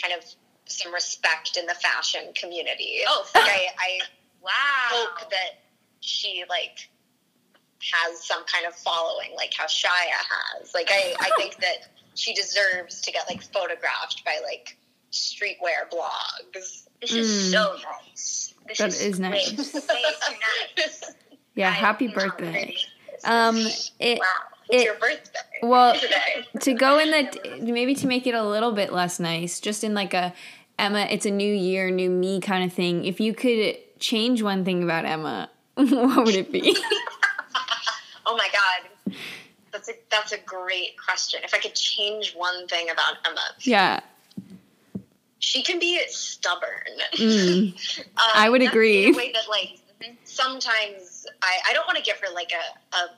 Speaker 3: kind of some respect in the fashion community.
Speaker 2: Oh,
Speaker 3: like I, I
Speaker 2: Wow.
Speaker 3: hope that she like has some kind of following, like how Shia has. Like I, I think that she deserves to get like photographed by like streetwear blogs.
Speaker 2: This is
Speaker 1: Mm.
Speaker 2: so nice. This
Speaker 1: That
Speaker 2: is,
Speaker 1: is nice.
Speaker 2: Way, too nice.
Speaker 1: Yeah.
Speaker 2: I
Speaker 1: Happy birthday. Um. It.
Speaker 3: Wow. It's
Speaker 1: It-
Speaker 3: your birthday.
Speaker 1: Well,
Speaker 3: today.
Speaker 1: to go in the maybe to make it a little bit less nice, just in like a Emma, it's a new year, new me kind of thing. If you could change one thing about Emma, what would it be?
Speaker 3: Oh my god. That's a that's a great question. If I could change one thing about Emma,
Speaker 1: yeah.
Speaker 3: she can be stubborn.
Speaker 1: Mm.
Speaker 3: Um,
Speaker 1: I would agree.
Speaker 3: In a way that like sometimes I, I don't want to give her like a, a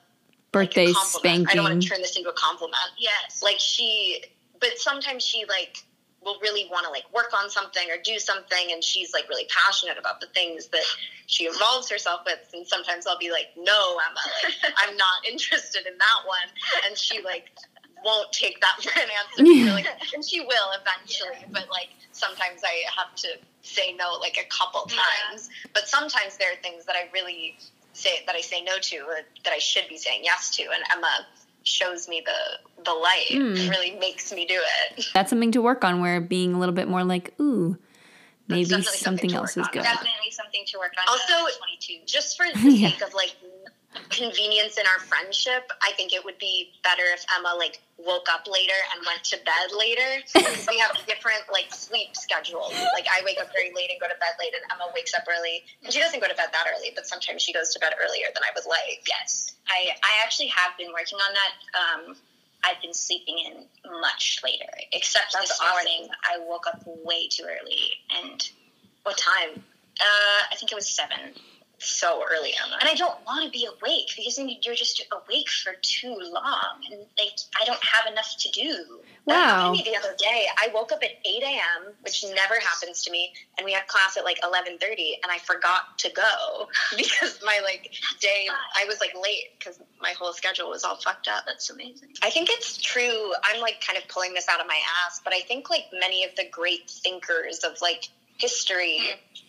Speaker 1: Birthday
Speaker 3: like a compliment. I don't want to turn this into a compliment.
Speaker 2: Yes.
Speaker 3: Like she, but sometimes she like will really want to like work on something or do something, and she's like really passionate about the things that she involves herself with. And sometimes I'll be like, "No, Emma, like, I'm not interested in that one," and she like won't take that for an answer.
Speaker 1: Yeah.
Speaker 3: Like, and she will eventually, but like sometimes I have to say no like a couple
Speaker 2: Yeah.
Speaker 3: times. But sometimes there are things that I really say that I say no to or that I should be saying yes to, and Emma shows me the the light. It really makes me do it.
Speaker 1: That's something to work on. Where being a little bit more like, ooh, maybe
Speaker 3: something
Speaker 1: something else is
Speaker 3: on.
Speaker 1: good.
Speaker 2: Definitely something to work on.
Speaker 3: Also,
Speaker 2: uh, 22.
Speaker 3: Just for the
Speaker 1: Yeah.
Speaker 3: sake of like convenience in our friendship, I think it would be better if Emma like woke up later and went to bed later. we have different like sleep schedules. Like I wake up very late and go to bed late, and Emma wakes up early. And she doesn't go to bed that early, but sometimes she goes to bed earlier than I would like.
Speaker 2: Yes, I I actually have been working on that. Um, I've been sleeping in much later, except
Speaker 3: That's
Speaker 2: this
Speaker 3: awesome.
Speaker 2: morning I woke up way too early, and
Speaker 3: What time?
Speaker 2: uh, I think it was seven.
Speaker 3: So early, Emma.
Speaker 2: And I don't want to be awake because then you're just awake for too long, and like I don't have enough to do.
Speaker 3: That
Speaker 1: Wow.
Speaker 3: happened me the other day. I woke up at 8 a.m., which never happens to me, and we had class at like 11:30, and I forgot to go because my like day I was like late because my whole schedule was all fucked up.
Speaker 2: That's amazing.
Speaker 3: I think it's true. I'm like kind of pulling this out of my ass, but I think like many of the great thinkers of like history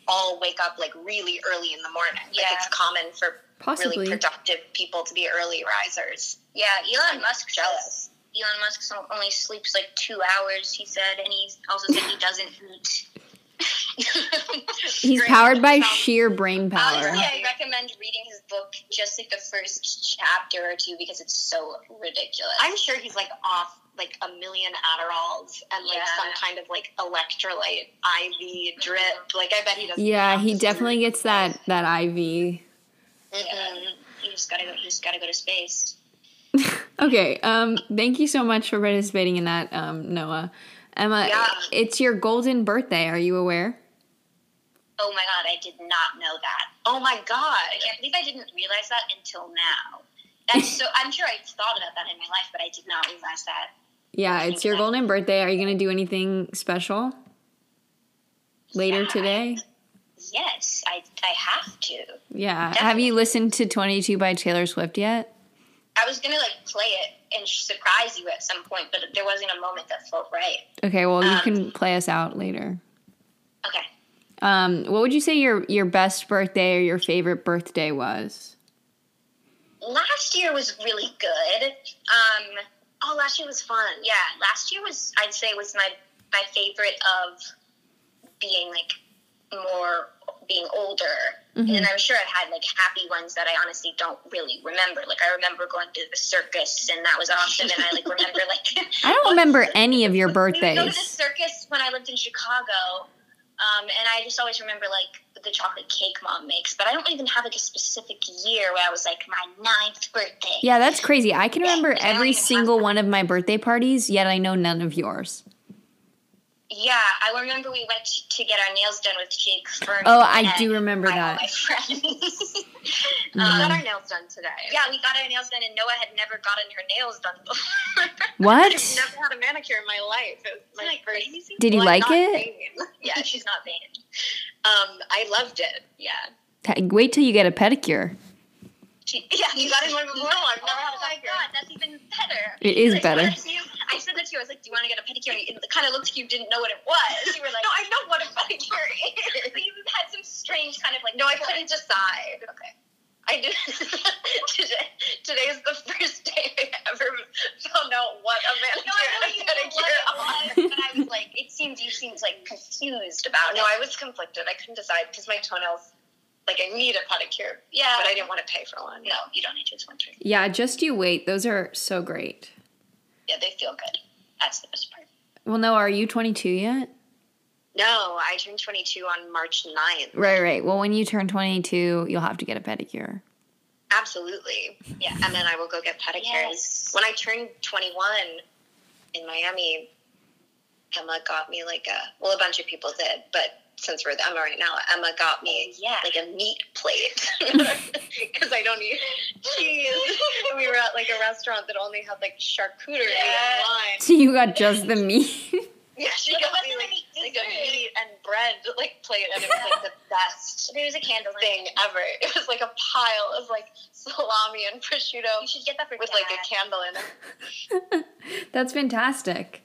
Speaker 3: all wake up like really early in the morning. Like it's common for
Speaker 1: Possibly.
Speaker 3: really productive people to be early risers.
Speaker 2: Yeah, Elon
Speaker 3: I'm
Speaker 2: Musk says
Speaker 3: jealous.
Speaker 2: Elon Musk only sleeps like two hours. He said, and he also said he doesn't eat.
Speaker 1: He's
Speaker 3: Great.
Speaker 1: powered by
Speaker 3: Sounds-
Speaker 1: sheer brain power.
Speaker 2: Honestly, I recommend reading his book just like the first chapter or two because it's so ridiculous.
Speaker 3: I'm sure he's like off like a million Adderalls and like
Speaker 2: Yeah.
Speaker 3: some kind of like electrolyte IV drip. Like I bet he doesn't.
Speaker 1: Yeah, he definitely gets that that IV.
Speaker 3: Mhm.
Speaker 2: you just gotta go. You just gotta go to space.
Speaker 1: Okay, um, thank you so much for participating in that, um, Noah. Emma,
Speaker 3: Yeah.
Speaker 1: it's your golden birthday. Are you aware?
Speaker 2: Oh my god, I did not know that.
Speaker 3: Oh my god!
Speaker 2: I can't believe I didn't realize that until now. That's so. I'm sure I thought about that in my life, but I did not realize that.
Speaker 1: Yeah, it's your golden birthday. Are you gonna do anything special later
Speaker 2: Yeah.
Speaker 1: today?
Speaker 2: Yes, I I have to.
Speaker 1: Yeah. Have you listened to 22 by Taylor Swift yet?
Speaker 2: I was gonna like play it and surprise you at some point, but there wasn't a moment that felt right.
Speaker 1: Okay, well, you
Speaker 2: Um,
Speaker 1: can play us out later.
Speaker 2: Okay.
Speaker 1: Um, what would you say your your best birthday or your favorite birthday was?
Speaker 2: Last year was really good. Um,
Speaker 3: Oh, last year was fun.
Speaker 2: yeah, last year was I'd say was my my favorite of being like more being older.
Speaker 1: Mhm.
Speaker 2: And I'm sure I've had like happy ones that I honestly don't really remember. Like I remember going to the circus and that was awesome. And I like remember like
Speaker 1: I don't remember any of your
Speaker 2: We would go to the
Speaker 1: birthdays.
Speaker 2: circus when I lived in Chicago, um, and I just always remember like the chocolate cake mom makes. But I don't even have like a specific year where I was like my ninth birthday.
Speaker 1: Yeah, that's crazy. I can remember
Speaker 2: I don't
Speaker 1: every single one of my birthday parties, yet I know none of yours.
Speaker 2: Yeah, I remember we went to get our nails done with Jake Fern.
Speaker 1: Oh, I do remember
Speaker 2: my- all
Speaker 1: that.
Speaker 2: My friends.
Speaker 3: Uh, we got our mm-hmm. nails done today.
Speaker 2: Yeah, we got our nails done, and Noah had never gotten her nails done before.
Speaker 1: What?
Speaker 3: I've never had a manicure in my life. It was my
Speaker 2: Isn't
Speaker 3: first.
Speaker 2: crazy?
Speaker 1: Did you
Speaker 3: Well,
Speaker 1: like it?
Speaker 3: vain.
Speaker 2: yeah, she's not vain.
Speaker 3: Um, I loved it.
Speaker 2: Yeah.
Speaker 1: Ta- Wait till you get a pedicure.
Speaker 2: Yeah,
Speaker 3: You got it one before?
Speaker 2: No,
Speaker 3: I've never had a
Speaker 2: oh my
Speaker 3: pedicure.
Speaker 2: god, that's even better.
Speaker 1: It is
Speaker 2: I said
Speaker 1: better.
Speaker 2: you- I said that to you. I was like, "Do you want to get a pedicure?" And it kind of looked like you didn't know what it was. You were like,
Speaker 3: No, I know what a pedicure is.
Speaker 2: But you had some strange kind of like.
Speaker 3: No, I couldn't decide.
Speaker 2: Okay.
Speaker 3: I did. today, today is the first day I ever found out what a manicure
Speaker 2: No, I know
Speaker 3: and
Speaker 2: you
Speaker 3: a
Speaker 2: knew
Speaker 3: pedicure
Speaker 2: it was, but I was like, it seemed you seemed like confused about
Speaker 3: No,
Speaker 2: it.
Speaker 3: I was conflicted. I couldn't decide because my toenails, like, I need a pedicure,
Speaker 2: yeah,
Speaker 3: but I didn't want to pay for one.
Speaker 2: No, you don't need to. It's one tree.
Speaker 1: Yeah, just you wait. Those are so great.
Speaker 2: Yeah, they feel good. That's the best part.
Speaker 1: Well, no, are you 22 yet?
Speaker 3: No, I turned 22 on March 9th.
Speaker 1: Right, right. Well, when you turn 22, you'll have to get a pedicure.
Speaker 3: Absolutely.
Speaker 2: Yeah.
Speaker 3: And then I will go get pedicures.
Speaker 2: Yes.
Speaker 3: When I turned 21 in Miami, Emma got me like a, well, a bunch of people did, but since we're with Emma right now, Emma got me
Speaker 2: Yeah.
Speaker 3: like a meat plate because I don't eat cheese. And we were at like a restaurant that only had like charcuterie
Speaker 2: Yeah.
Speaker 3: and wine.
Speaker 1: So you got just the meat.
Speaker 3: Yeah, she
Speaker 2: But
Speaker 3: got me like,
Speaker 2: any
Speaker 3: like meat and bread like plate, and it was like the best
Speaker 2: There was a candle
Speaker 3: thing ever. It was like a pile of like salami and prosciutto
Speaker 2: You should get that for
Speaker 3: with
Speaker 2: Dad.
Speaker 3: like a candle in it.
Speaker 1: That's fantastic.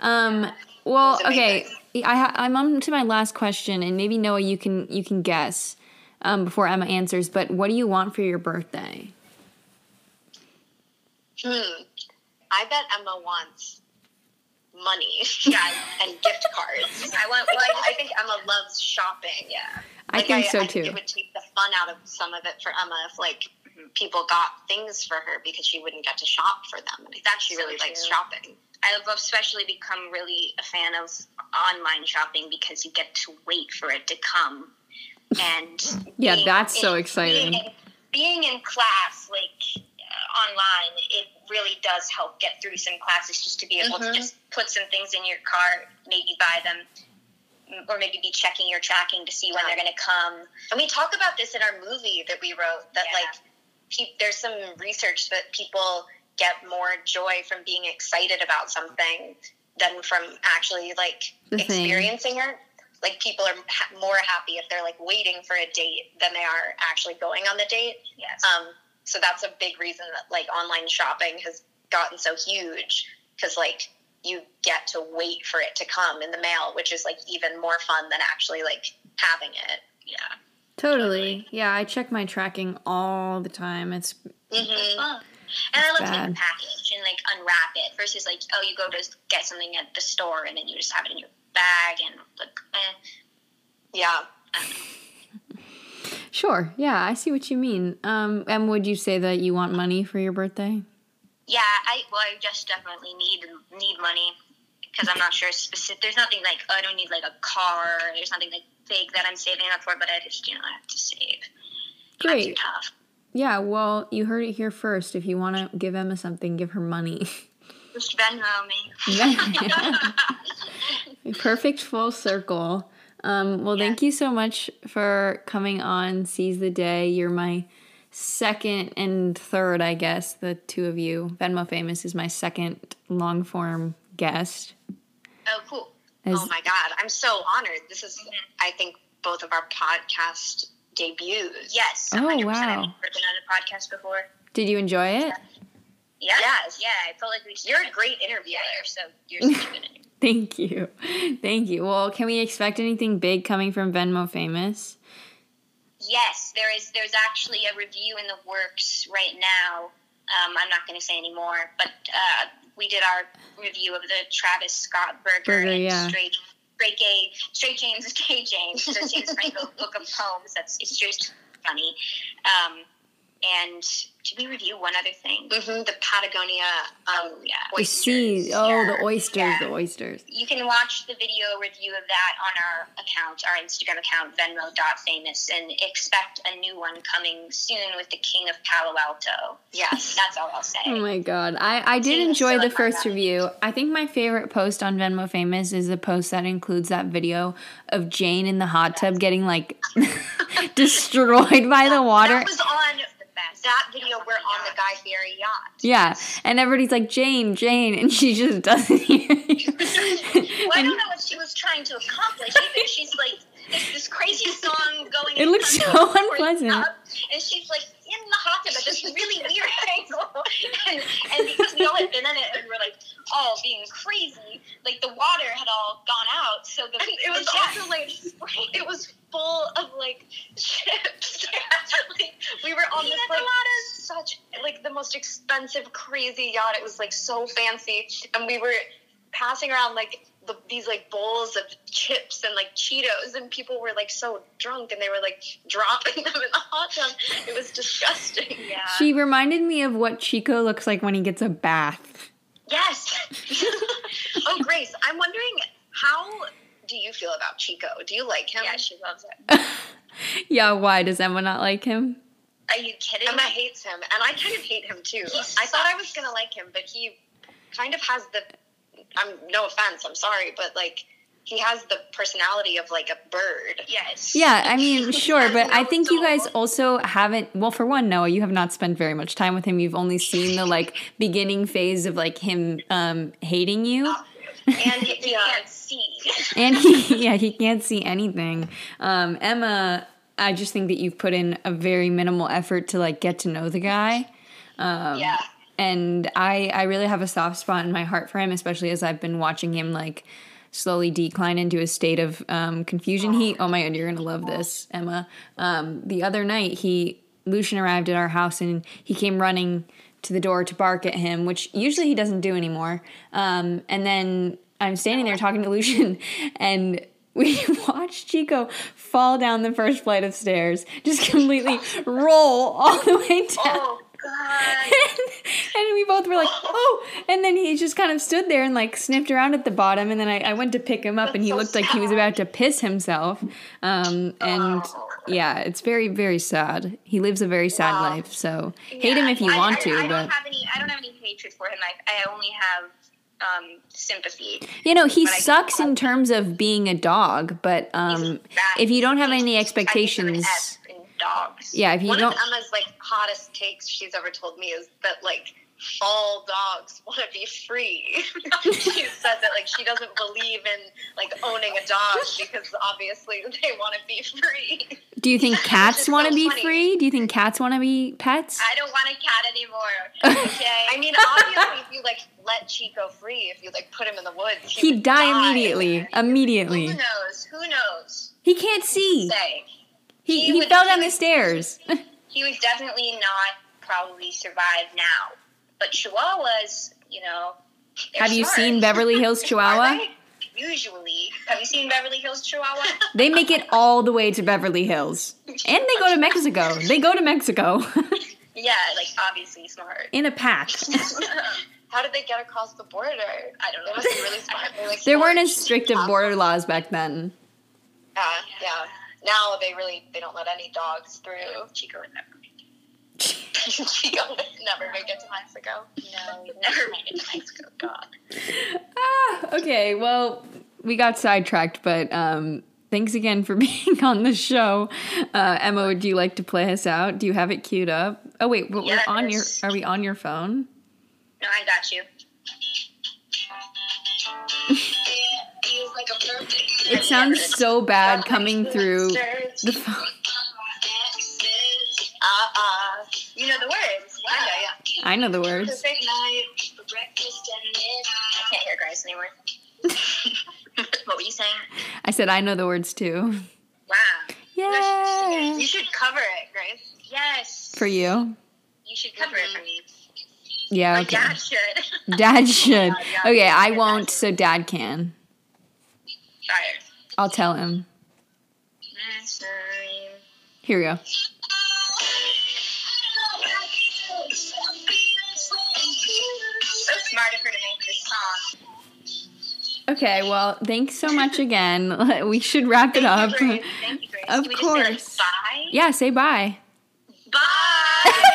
Speaker 1: Um, well, okay. I ha- I'm on to my last question, and maybe Noah, you can you can guess um, before Emma answers. But what do you want for your birthday?
Speaker 3: Hmm. I bet Emma wants money
Speaker 2: Yeah.
Speaker 3: and gift cards.
Speaker 2: I want.
Speaker 3: I, I think Emma loves shopping.
Speaker 2: Yeah.
Speaker 1: I
Speaker 3: Like,
Speaker 1: think so
Speaker 3: I
Speaker 1: too.
Speaker 3: it would take the fun out of some of it for Emma if like people got things for her because she wouldn't get to shop for them. And I think
Speaker 2: That's
Speaker 3: she
Speaker 2: so
Speaker 3: really likes
Speaker 2: true.
Speaker 3: shopping.
Speaker 2: I've especially become really a fan of online shopping because you get to wait for it to come. And
Speaker 1: Yeah, that's so
Speaker 2: in-
Speaker 1: exciting.
Speaker 2: Being in, being in class, like online, it really does help get through some classes just to be able
Speaker 3: Mhm.
Speaker 2: to just put some things in your cart, maybe buy them, or maybe be checking your tracking to see when
Speaker 3: Yeah.
Speaker 2: they're going to come.
Speaker 3: And we talk about this in our movie that we wrote that
Speaker 2: Yeah.
Speaker 3: like pe- there's some research that people get more joy from being excited about something than from actually like
Speaker 1: The thing.
Speaker 3: experiencing it. Like people are ha- more happy if they're like waiting for a date than they are actually going on the date.
Speaker 2: Yes.
Speaker 3: Um, so that's a big reason that like online shopping has gotten so huge because like you get to wait for it to come in the mail, which is like even more fun than actually like having it.
Speaker 2: yeah.
Speaker 1: Totally. Yeah, I check my tracking all the time. It's
Speaker 2: It's
Speaker 3: Mm-hmm.
Speaker 2: fun. And I love taking
Speaker 1: bad.
Speaker 2: the package and like unwrap it versus like oh you go to get something at the store and then you just have it in your bag and like eh.
Speaker 3: Yeah.
Speaker 1: Sure. Yeah, I see what you mean. Um, and would you say that you want money for your birthday?
Speaker 2: yeah I well I just definitely need need money because I'm not sure specific. There's nothing like oh, I don't need like a car. There's nothing like big that I'm saving up for, but I just you know I have to save.
Speaker 1: Great.
Speaker 2: tough.
Speaker 1: Yeah. Well, you heard it here first. If you want to give Emma something, give her money.
Speaker 2: Just Venmo me.
Speaker 1: Perfect full circle. Um, well, thank you so much for coming on Seize the Day. You're my second and third, I guess, the two of you. Venmo Famous is my second long form guest.
Speaker 2: oh cool.
Speaker 1: As-
Speaker 3: oh my God. I'm so honored. This is, I think, both of our podcast debuts.
Speaker 2: Yes.
Speaker 1: Oh,
Speaker 2: 100%.
Speaker 1: wow.
Speaker 2: I've never been on a podcast before.
Speaker 1: Did you enjoy it?
Speaker 2: Yeah.
Speaker 3: Yes.
Speaker 2: Yeah, I felt like we.
Speaker 3: You're a great interviewer.
Speaker 2: So you're such a good interviewer.
Speaker 1: Thank you. Thank you. Well, can we expect anything big coming from Venmo Famous?
Speaker 2: Yes, there is. There's actually a review in the works right now. Um, I'm not going to say any more, but uh, we did our review of the Travis Scott Burger,
Speaker 1: Burger,
Speaker 2: and
Speaker 1: yeah.
Speaker 2: Straight Straight Gay Straight James Gay James, the James Franco book of poems. That's it's just funny. Um, and did we review one other thing?
Speaker 3: hmm the Patagonia um,
Speaker 2: Yeah.
Speaker 1: The
Speaker 3: oysters.
Speaker 1: sea. Oh,
Speaker 2: yeah.
Speaker 1: the oysters.
Speaker 2: Yeah.
Speaker 1: The oysters.
Speaker 2: You can watch the video review of that on our account, our Instagram account, Venmo.famous, and expect a new one coming soon with the King of Palo Alto.
Speaker 3: Yes.
Speaker 2: That's all I'll say.
Speaker 1: Oh my god. I, I did
Speaker 2: Seems
Speaker 1: enjoy the first review. I think my favorite post on Venmo Famous is the post that includes that video of Jane in the hot tub getting like destroyed by the water.
Speaker 3: That was on
Speaker 2: that video, we're on the Guy Fieri yacht.
Speaker 1: Yeah, and everybody's like Jane, Jane, and she just doesn't hear.
Speaker 2: Well, I don't know what she was trying to accomplish. Either she's like, this crazy song going.
Speaker 1: It looks so unpleasant.
Speaker 2: up, And she's like in the hot tub at this really weird angle. And, and because we all had been in it and we're like all being crazy, like the water had all gone out. So the,
Speaker 3: it was
Speaker 2: the
Speaker 3: also like it was full of like chips. like, we were on
Speaker 2: We
Speaker 3: this like
Speaker 2: a
Speaker 3: such like the most expensive crazy yacht. It was like so fancy, and we were passing around like the, these like bowls of chips and like Cheetos, and people were like so drunk, and they were like dropping them in the hot tub. It was disgusting.
Speaker 2: yeah.
Speaker 1: She reminded me of what Chico looks like when he gets a bath.
Speaker 2: Yes.
Speaker 3: oh, Grace, I'm wondering how do you feel about Chico? Do you like him?
Speaker 2: yeah, she loves it.
Speaker 1: yeah, why does Emma not like him?
Speaker 2: Are you kidding?
Speaker 3: Emma hates him, and I kind of hate him too.
Speaker 2: He
Speaker 3: I thought I was gonna like him, but he kind of has the. I'm no offense. I'm sorry, but like he has the personality of like a bird.
Speaker 2: Yes.
Speaker 1: Yeah, I mean, sure, but I
Speaker 2: No
Speaker 1: think you guys also haven't. Well, for one, Noah, you have not spent very much time with him. You've only seen the like beginning phase of like him um, hating you,
Speaker 2: And he, he
Speaker 3: Yeah.
Speaker 2: can't see.
Speaker 1: and he, yeah, he can't see anything. Um, Emma, I just think that you've put in a very minimal effort to like get to know the guy. Um,
Speaker 2: yeah.
Speaker 1: and I I really have a soft spot in my heart for him, especially as I've been watching him like slowly decline into a state of um, confusion. He oh my god, you're gonna love this, Emma. Um, the other night he Lucian arrived at our house and he came running to the door to bark at him, which usually he doesn't do anymore. Um, and then I'm standing there talking to Lucian and. We watched Chico fall down the first flight of stairs, just completely roll all the way down
Speaker 2: Oh God.
Speaker 1: and we both were like, oh. And then he just kind of stood there and like sniffed around at the bottom. And then I, I went to pick him up and he
Speaker 3: so
Speaker 1: looked like he was about to piss himself. Um, and
Speaker 2: Oh.
Speaker 1: yeah, it's very, very sad. He lives a very sad
Speaker 3: Wow.
Speaker 1: life. So hate him if you
Speaker 2: I-
Speaker 1: want
Speaker 2: I,
Speaker 1: to.
Speaker 2: I
Speaker 1: but
Speaker 2: don't have any. I don't have any hatred for him. I, I only have um, sympathy.
Speaker 1: you know, he sucks in terms of being a dog. But um, if you don't have any expectations,
Speaker 2: dogs.
Speaker 1: yeah, if you
Speaker 3: One
Speaker 1: don't.
Speaker 3: of Emma's like hottest takes she's ever told me is that like all dogs want to be free. she said that like she doesn't believe in like owning a dog because obviously they want to be free.
Speaker 1: Do you think cats want to
Speaker 3: so
Speaker 1: be
Speaker 3: funny.
Speaker 1: free? Do you think cats want to be pets?
Speaker 2: I don't want a cat anymore. Okay.
Speaker 3: I mean, obviously, if you like let Chico free, if you like put him in the woods, he
Speaker 1: He'd
Speaker 3: would
Speaker 1: die immediately. Immediately.
Speaker 2: Who knows? Who knows?
Speaker 1: He can't see.
Speaker 2: Say.
Speaker 1: He,
Speaker 2: He
Speaker 1: he
Speaker 2: would-
Speaker 1: fell
Speaker 2: he
Speaker 1: down the
Speaker 2: would-
Speaker 1: stairs.
Speaker 2: He would definitely not probably survive now. But Chihuahuas, you know.
Speaker 1: Have you
Speaker 2: smart.
Speaker 1: seen Beverly Hills Chihuahua?
Speaker 2: Usually. Have you seen Beverly Hills Chihuahua?
Speaker 1: They make it all the way to Beverly Hills. And they go to Mexico. They go to Mexico
Speaker 2: yeah, like obviously smart.
Speaker 1: in a pack.
Speaker 3: How did they get across the border?
Speaker 2: I don't know.
Speaker 3: be really smart. They, like,
Speaker 1: There weren't as strict of border laws back then.
Speaker 3: Uh, yeah, yeah. Now they really they don't let any dogs through.
Speaker 2: Chico would never make
Speaker 3: Chico would never make it to Mexico.
Speaker 2: No, never make it to Mexico. God.
Speaker 1: Ah, okay, well, we got sidetracked, but um, thanks again for being on the show. Uh, Emma, would you like to play us out? Do you have it queued up? Oh wait, we're, we're on your. Are we on your phone?
Speaker 2: No, I got you.
Speaker 1: It sounds so bad coming through the phone.
Speaker 3: Uh uh.
Speaker 2: You know the words.
Speaker 3: I know, yeah.
Speaker 1: I know the words.
Speaker 2: Perfect night breakfast and I can't hear Grace anymore. what were you saying?
Speaker 1: I said I know the words too.
Speaker 2: Wow.
Speaker 1: Yeah.
Speaker 3: You should cover it, Grace.
Speaker 2: Yes.
Speaker 1: For you.
Speaker 2: You should cover it for me.
Speaker 1: Yeah.
Speaker 2: My
Speaker 1: Okay.
Speaker 2: dad should.
Speaker 1: Dad should.
Speaker 2: God, yeah.
Speaker 1: Okay, I won't, so dad can.
Speaker 2: Fire.
Speaker 1: I'll tell him. Here we go.
Speaker 2: So smart of her to make this song.
Speaker 1: Okay, well, thanks so much again. We should wrap it up.
Speaker 2: You, Grace. Thank you, Grace.
Speaker 1: Of
Speaker 2: we just say, like,
Speaker 1: course.
Speaker 2: bye?
Speaker 1: Yeah, say bye. bye.